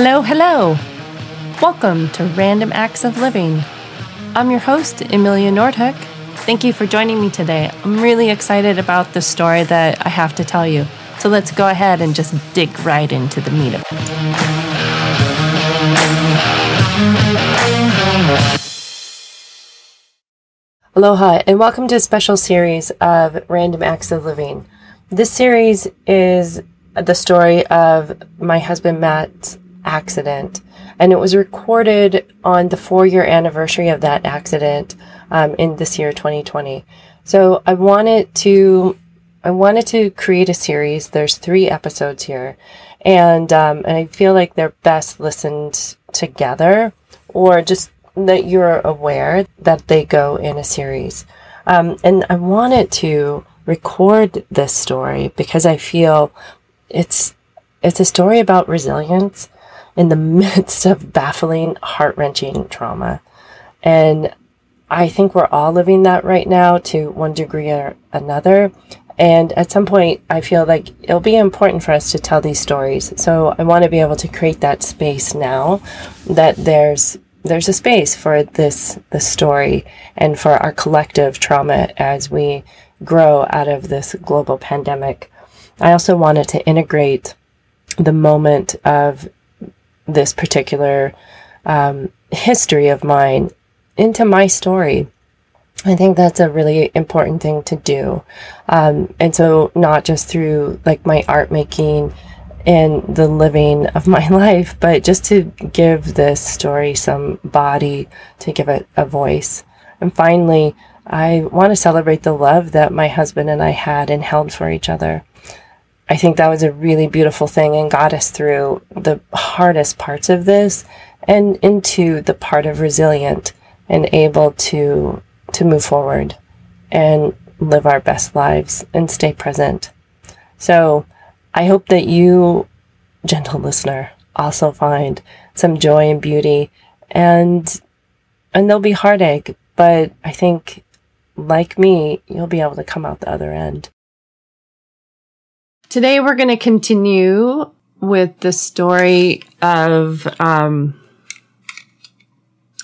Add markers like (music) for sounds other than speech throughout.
Hello, hello. Welcome to Random Acts of Living. I'm your host, Emilia Nordhook. Thank you for joining me today. I'm really excited about the story that I have to tell you. So let's go ahead and just dig right into the meat of it. Aloha, and welcome to a special series of Random Acts of Living. This series is the story of my husband Matt's accident, and it was recorded on the four year anniversary of that accident um, in this year, 2020. So I wanted to. I wanted to create a series. There's three episodes here, and um, and I feel like they're best listened together, or just that you're aware that they go in a series. Um, and I wanted to record this story because I feel it's it's a story about resilience in the (laughs) midst of baffling, heart wrenching trauma. And I think we're all living that right now to one degree or another. And at some point, I feel like it'll be important for us to tell these stories. So I want to be able to create that space now that there's there's a space for this this story and for our collective trauma as we grow out of this global pandemic. I also wanted to integrate the moment of this particular um, history of mine into my story. I think that's a really important thing to do. Um, and so, not just through like my art making and the living of my (laughs) life, but just to give this story some body, to give it a voice. And finally, I want to celebrate the love that my husband and I had and held for each other. I think that was a really beautiful thing and got us through the hardest parts of this and into the part of resilient and able to to move forward and live our best lives and stay present. So I hope that you, gentle listener, also find some joy and beauty and and there'll be heartache, but I think like me, you'll be able to come out the other end. Today we're going to continue with the story of um,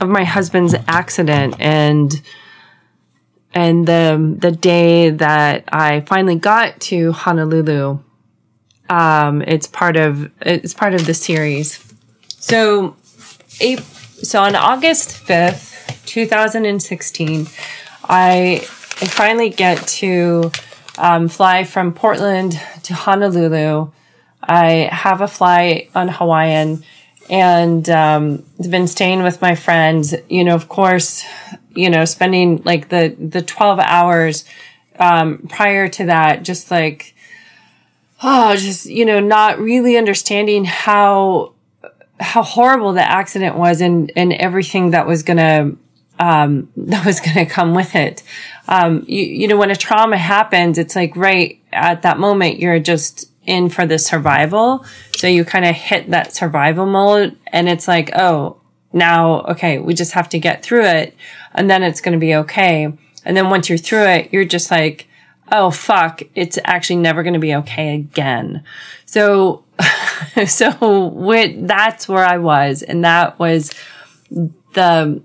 of my husband's accident and and the the day that I finally got to Honolulu um, it's part of it's part of the series. So, so on August fifth, two thousand and sixteen, I I finally get to um, fly from Portland to Honolulu. I have a flight on Hawaiian and um, been staying with my friends. You know, of course, you know, spending like the the twelve hours um, prior to that, just like oh, just, you know, not really understanding how, how horrible the accident was and, and everything that was to, um, (laughs) that was going to come with it. Um, you, you know, when a trauma happens, it's like right at that moment, you're just in for the survival. So you kind of hit that survival mode and it's like, oh, now, okay, we just have to get through it and then it's going to be okay. And then once you're through it, you're just like, oh fuck, it's actually never going to be okay again. So, (laughs) so that's where I was. And that was the,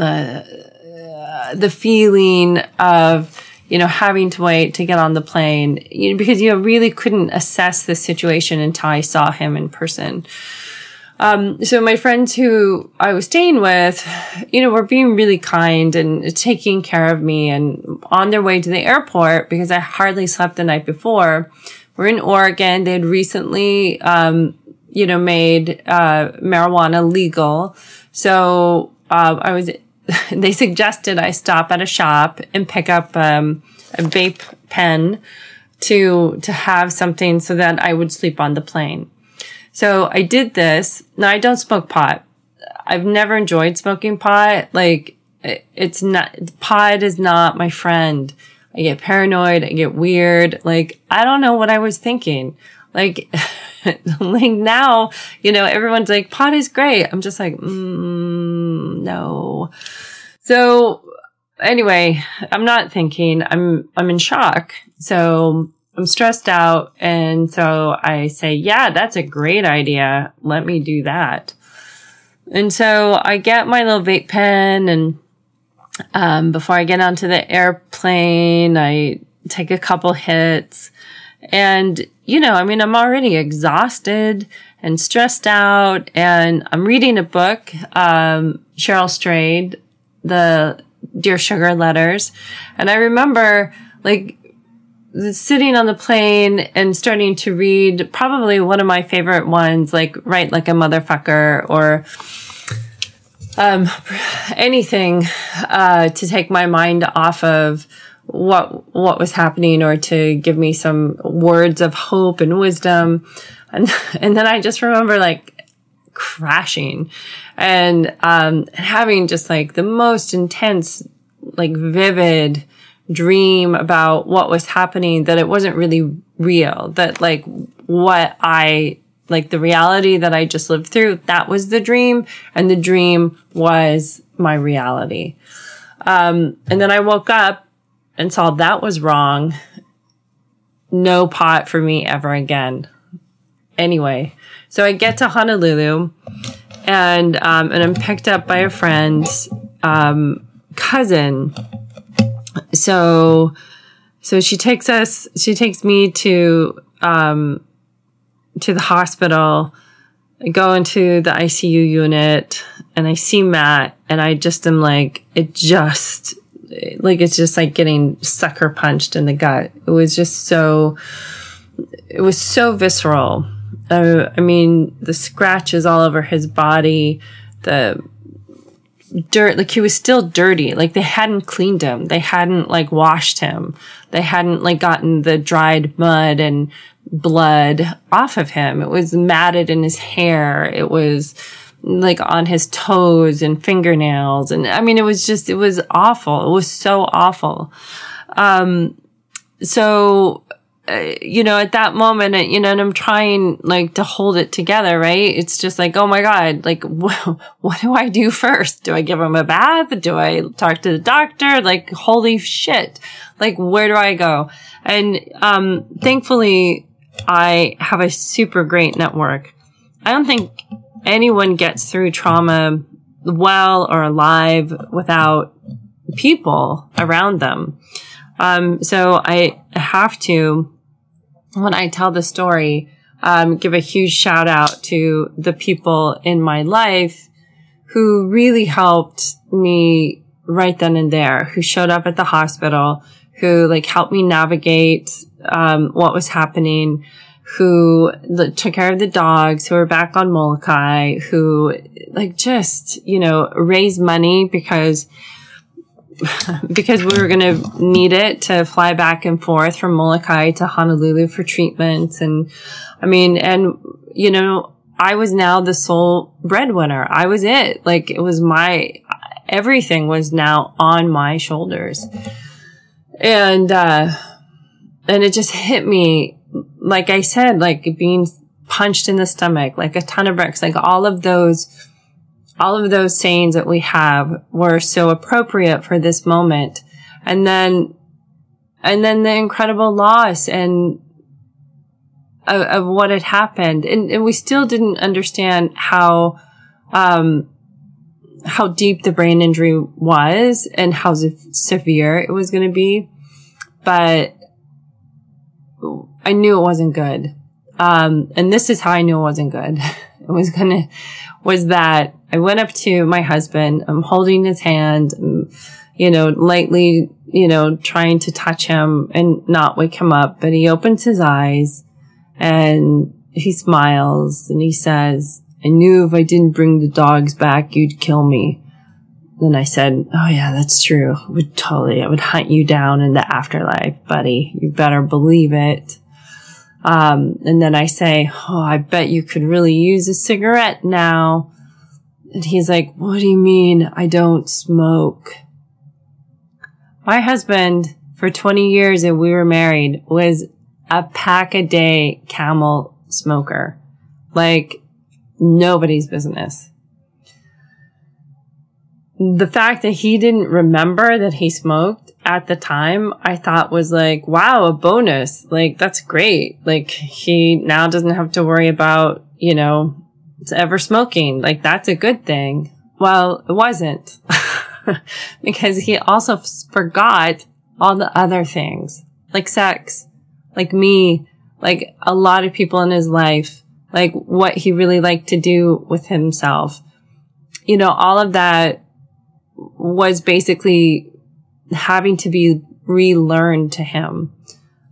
the, uh, the feeling of, you know, having to wait to get on the plane, you know, because you really couldn't assess the situation until I saw him in person. Um, so my friends who I was staying with, you know, were being really kind and taking care of me and on their way to the airport because I hardly slept the night before. We're in Oregon. They had recently, um, you know, made, uh, marijuana legal. So, uh, I was, (laughs) they suggested I stop at a shop and pick up, um, a vape pen to, to have something so that I would sleep on the plane. So I did this. Now I don't smoke pot. I've never enjoyed smoking pot. Like it's not, pot is not my friend. I get paranoid. I get weird. Like I don't know what I was thinking. Like, (laughs) like now, you know, everyone's like, pot is great. I'm just like, mm, no. So anyway, I'm not thinking. I'm, I'm in shock. So I'm stressed out. And so I say, yeah, that's a great idea. Let me do that. And so I get my little vape pen and, um, before I get onto the airplane, I take a couple hits and, you know, I mean, I'm already exhausted and stressed out and I'm reading a book, um, Cheryl Strayed, the Dear Sugar letters. And I remember like sitting on the plane and starting to read probably one of my favorite ones, like Write Like a Motherfucker or, um, anything, uh, to take my mind off of what, what was happening or to give me some words of hope and wisdom. And, (laughs) and then I just remember like crashing and, um, having just like the most intense, like vivid, dream about what was happening that it wasn't really real that like what i like the reality that i just lived through that was the dream and the dream was my reality. Um, and then i woke up and saw that was wrong. No pot for me ever again anyway so i get to honolulu and um, and i'm picked up by a friend's um, cousin so so she takes us she takes me to um to the hospital I go into the ICU unit and I see Matt and I just am like it just like it's just like getting sucker punched in the gut. It was just so it was so visceral. Uh, I mean, the scratches all over his body, the dirt like he was still dirty. Like they hadn't cleaned him. They hadn't like washed him. They hadn't like gotten the dried mud and blood off of him. It was matted in his hair. It was like on his toes and fingernails. And i mean it was just it was awful. It was so awful. Um so uh, you know, at that moment, you know, and I'm trying like to hold it together, right? It's just like, oh my God, like, wh- (laughs) what do I do first? Do I give him a bath? Do I talk to the doctor? Like, holy shit. Like, where do I go? And, um, thankfully, I have a super great network. I don't think anyone gets through trauma well or alive without people around them. Um, so I have to when I tell the story, um, give a huge shout out to the people in my life who really helped me right then and there, who showed up at the hospital, who like helped me navigate um, what was happening, who took care of the dogs, who were back on Molokai, who like just you know raised money because (laughs) because we were going to need it to fly back and forth from Molokai to Honolulu for treatments. And I mean, and you know, I was now the sole breadwinner. I was it. Like it was my, everything was now on my shoulders. And, uh, and it just hit me, like I said, like being punched in the stomach, like a ton of bricks, like all of those all of those sayings that we have were so appropriate for this moment. And then, and then the incredible loss and of, of what had happened. And, and, we still didn't understand how, um, how deep the brain injury was and how severe it was going to be. But I knew it wasn't good. Um, and this is how I knew it wasn't good. (laughs) (laughs) was gonna, was that I went up to my husband. I'm holding his hand, you know, lightly, you know, trying to touch him and not wake him up. But he opens his eyes and he smiles and he says, I knew if I didn't bring the dogs back, you'd kill me. Then I said, Oh yeah, that's true. I would totally, I would hunt you down in the afterlife, buddy. You better believe it. Um, and then I say, Oh, I bet you could really use a cigarette now. And he's like, what do you mean I don't smoke? My husband, for 20 years that we were married, was a pack a day camel smoker. Like nobody's business. The fact that he didn't remember that he smoked at the time, I thought was like, wow, a bonus. Like, that's great. Like, he now doesn't have to worry about, you know, ever smoking. Like, that's a good thing. Well, it wasn't (laughs) because he also forgot all the other things like sex, like me, like a lot of people in his life, like what he really liked to do with himself. You know, all of that was basically having to be relearned to him.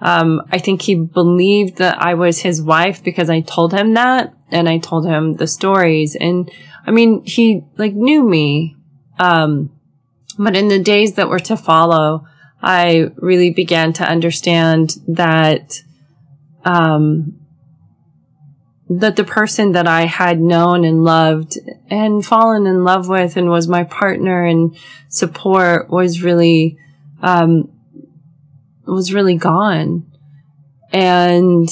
Um, I think he believed that I was his wife because I told him that and I told him the stories. And I mean, he like knew me. Um, but in the days that were to follow, I really began to understand that, um, that the person that I had known and loved and fallen in love with and was my partner and support was really, um, was really gone. And,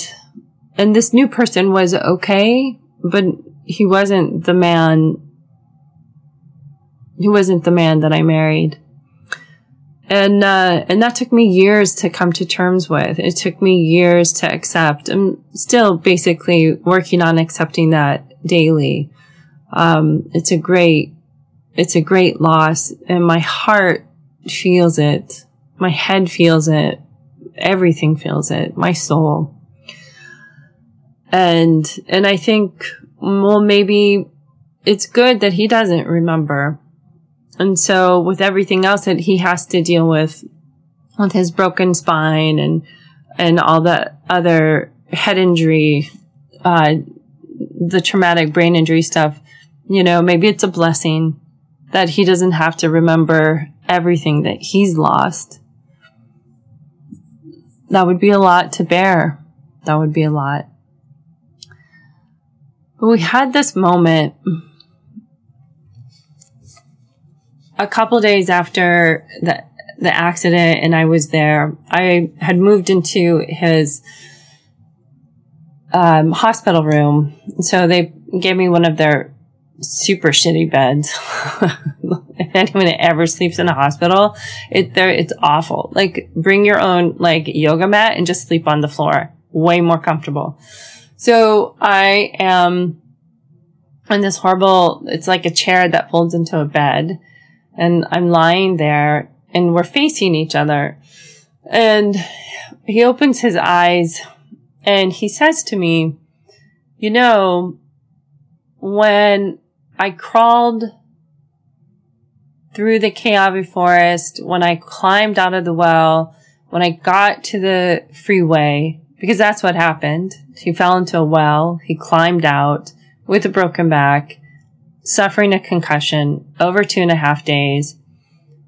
and this new person was okay, but he wasn't the man, he wasn't the man that I married and uh, and that took me years to come to terms with. It took me years to accept. I'm still basically working on accepting that daily. Um, it's a great, it's a great loss, and my heart feels it. My head feels it. Everything feels it. My soul. And and I think well maybe it's good that he doesn't remember and so with everything else that he has to deal with, with his broken spine and, and all the other head injury, uh, the traumatic brain injury stuff, you know, maybe it's a blessing that he doesn't have to remember everything that he's lost. That would be a lot to bear. That would be a lot. But we had this moment a couple days after the the accident and I was there, I had moved into his um, hospital room. So they gave me one of their super shitty beds. if (laughs) anyone ever sleeps in a hospital, it there it's awful. Like bring your own like yoga mat and just sleep on the floor. Way more comfortable. So I am in this horrible, it's like a chair that folds into a bed and I'm lying there and we're facing each other. And he opens his eyes and he says to me, you know, when I crawled through the kiawe forest, when I climbed out of the well, when I got to the freeway, because that's what happened. He fell into a well. He climbed out with a broken back suffering a concussion over two and a half days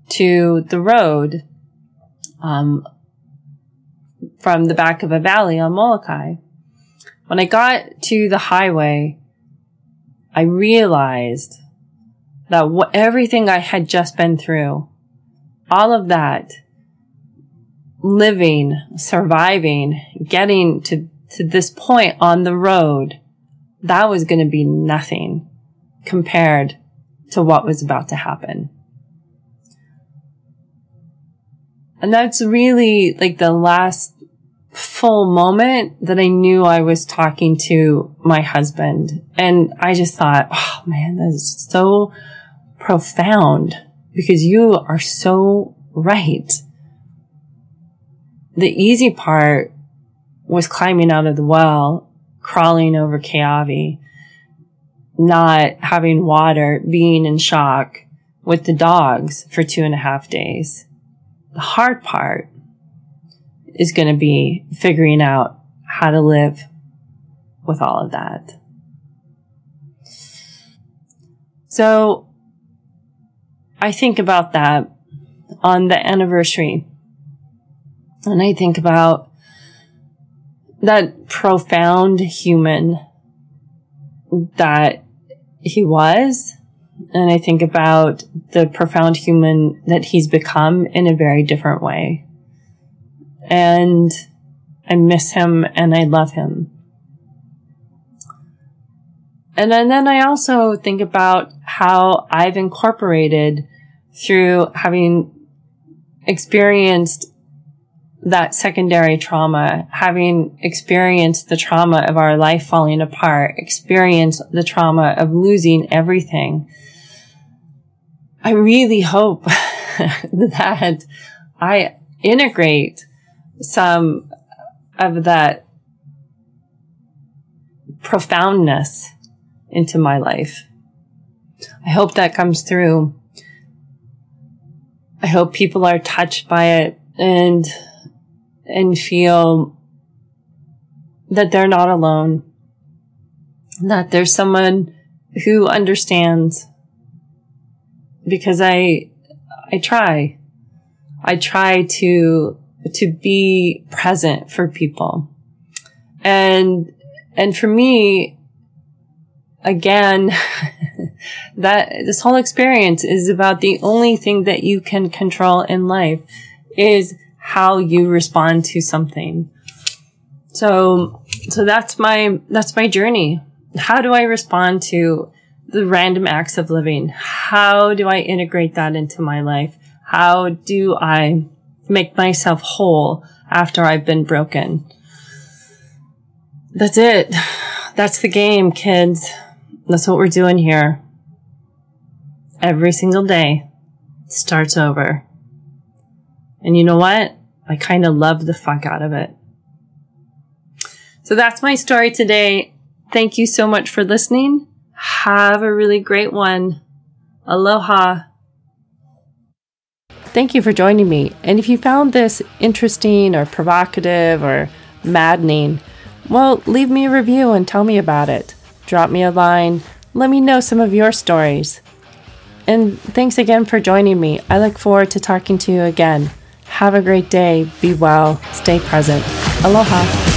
to the road um, from the back of a valley on Molokai. When I got to the highway, I realized that everything I had just been through, all of that, living, surviving, getting to, to this point on the road, that was going to be nothing compared to what was about to happen. And that's really like the last full moment that I knew I was talking to my husband. And I just thought, oh man, that is so profound because you are so right. The easy part was climbing out of the well, crawling over kiawe, not having water, being in shock with the dogs for two and a half days. The hard part is going to be figuring out how to live with all of that. So I think about that on the anniversary and I think about that profound human that he was. And I think about the profound human that he's become in a very different way. And I miss him and I love him. And then, then I also think about how I've incorporated through having experienced that secondary trauma, having experienced the trauma of our life falling apart, experienced the trauma of losing everything. I really hope (laughs) that I integrate some of that profoundness into my life. I hope that comes through. I hope people are touched by it and, and feel that they're not alone, that there's someone who understands because I, I try. I try to, to be present for people. And, and for me, again, (laughs) that this whole experience is about the only thing that you can control in life is how you respond to something. So, so that's my, that's my journey. How do I respond to the random acts of living? How do I integrate that into my life? How do I make myself whole after I've been broken? That's it. That's the game, kids. That's what we're doing here. Every single day starts over. And you know what? I kind of love the fuck out of it. So that's my story today. Thank you so much for listening. Have a really great one. Aloha. Thank you for joining me. And if you found this interesting or provocative or maddening, well, leave me a review and tell me about it. Drop me a line. Let me know some of your stories. And thanks again for joining me. I look forward to talking to you again. Have a great day. Be well. Stay present. Aloha.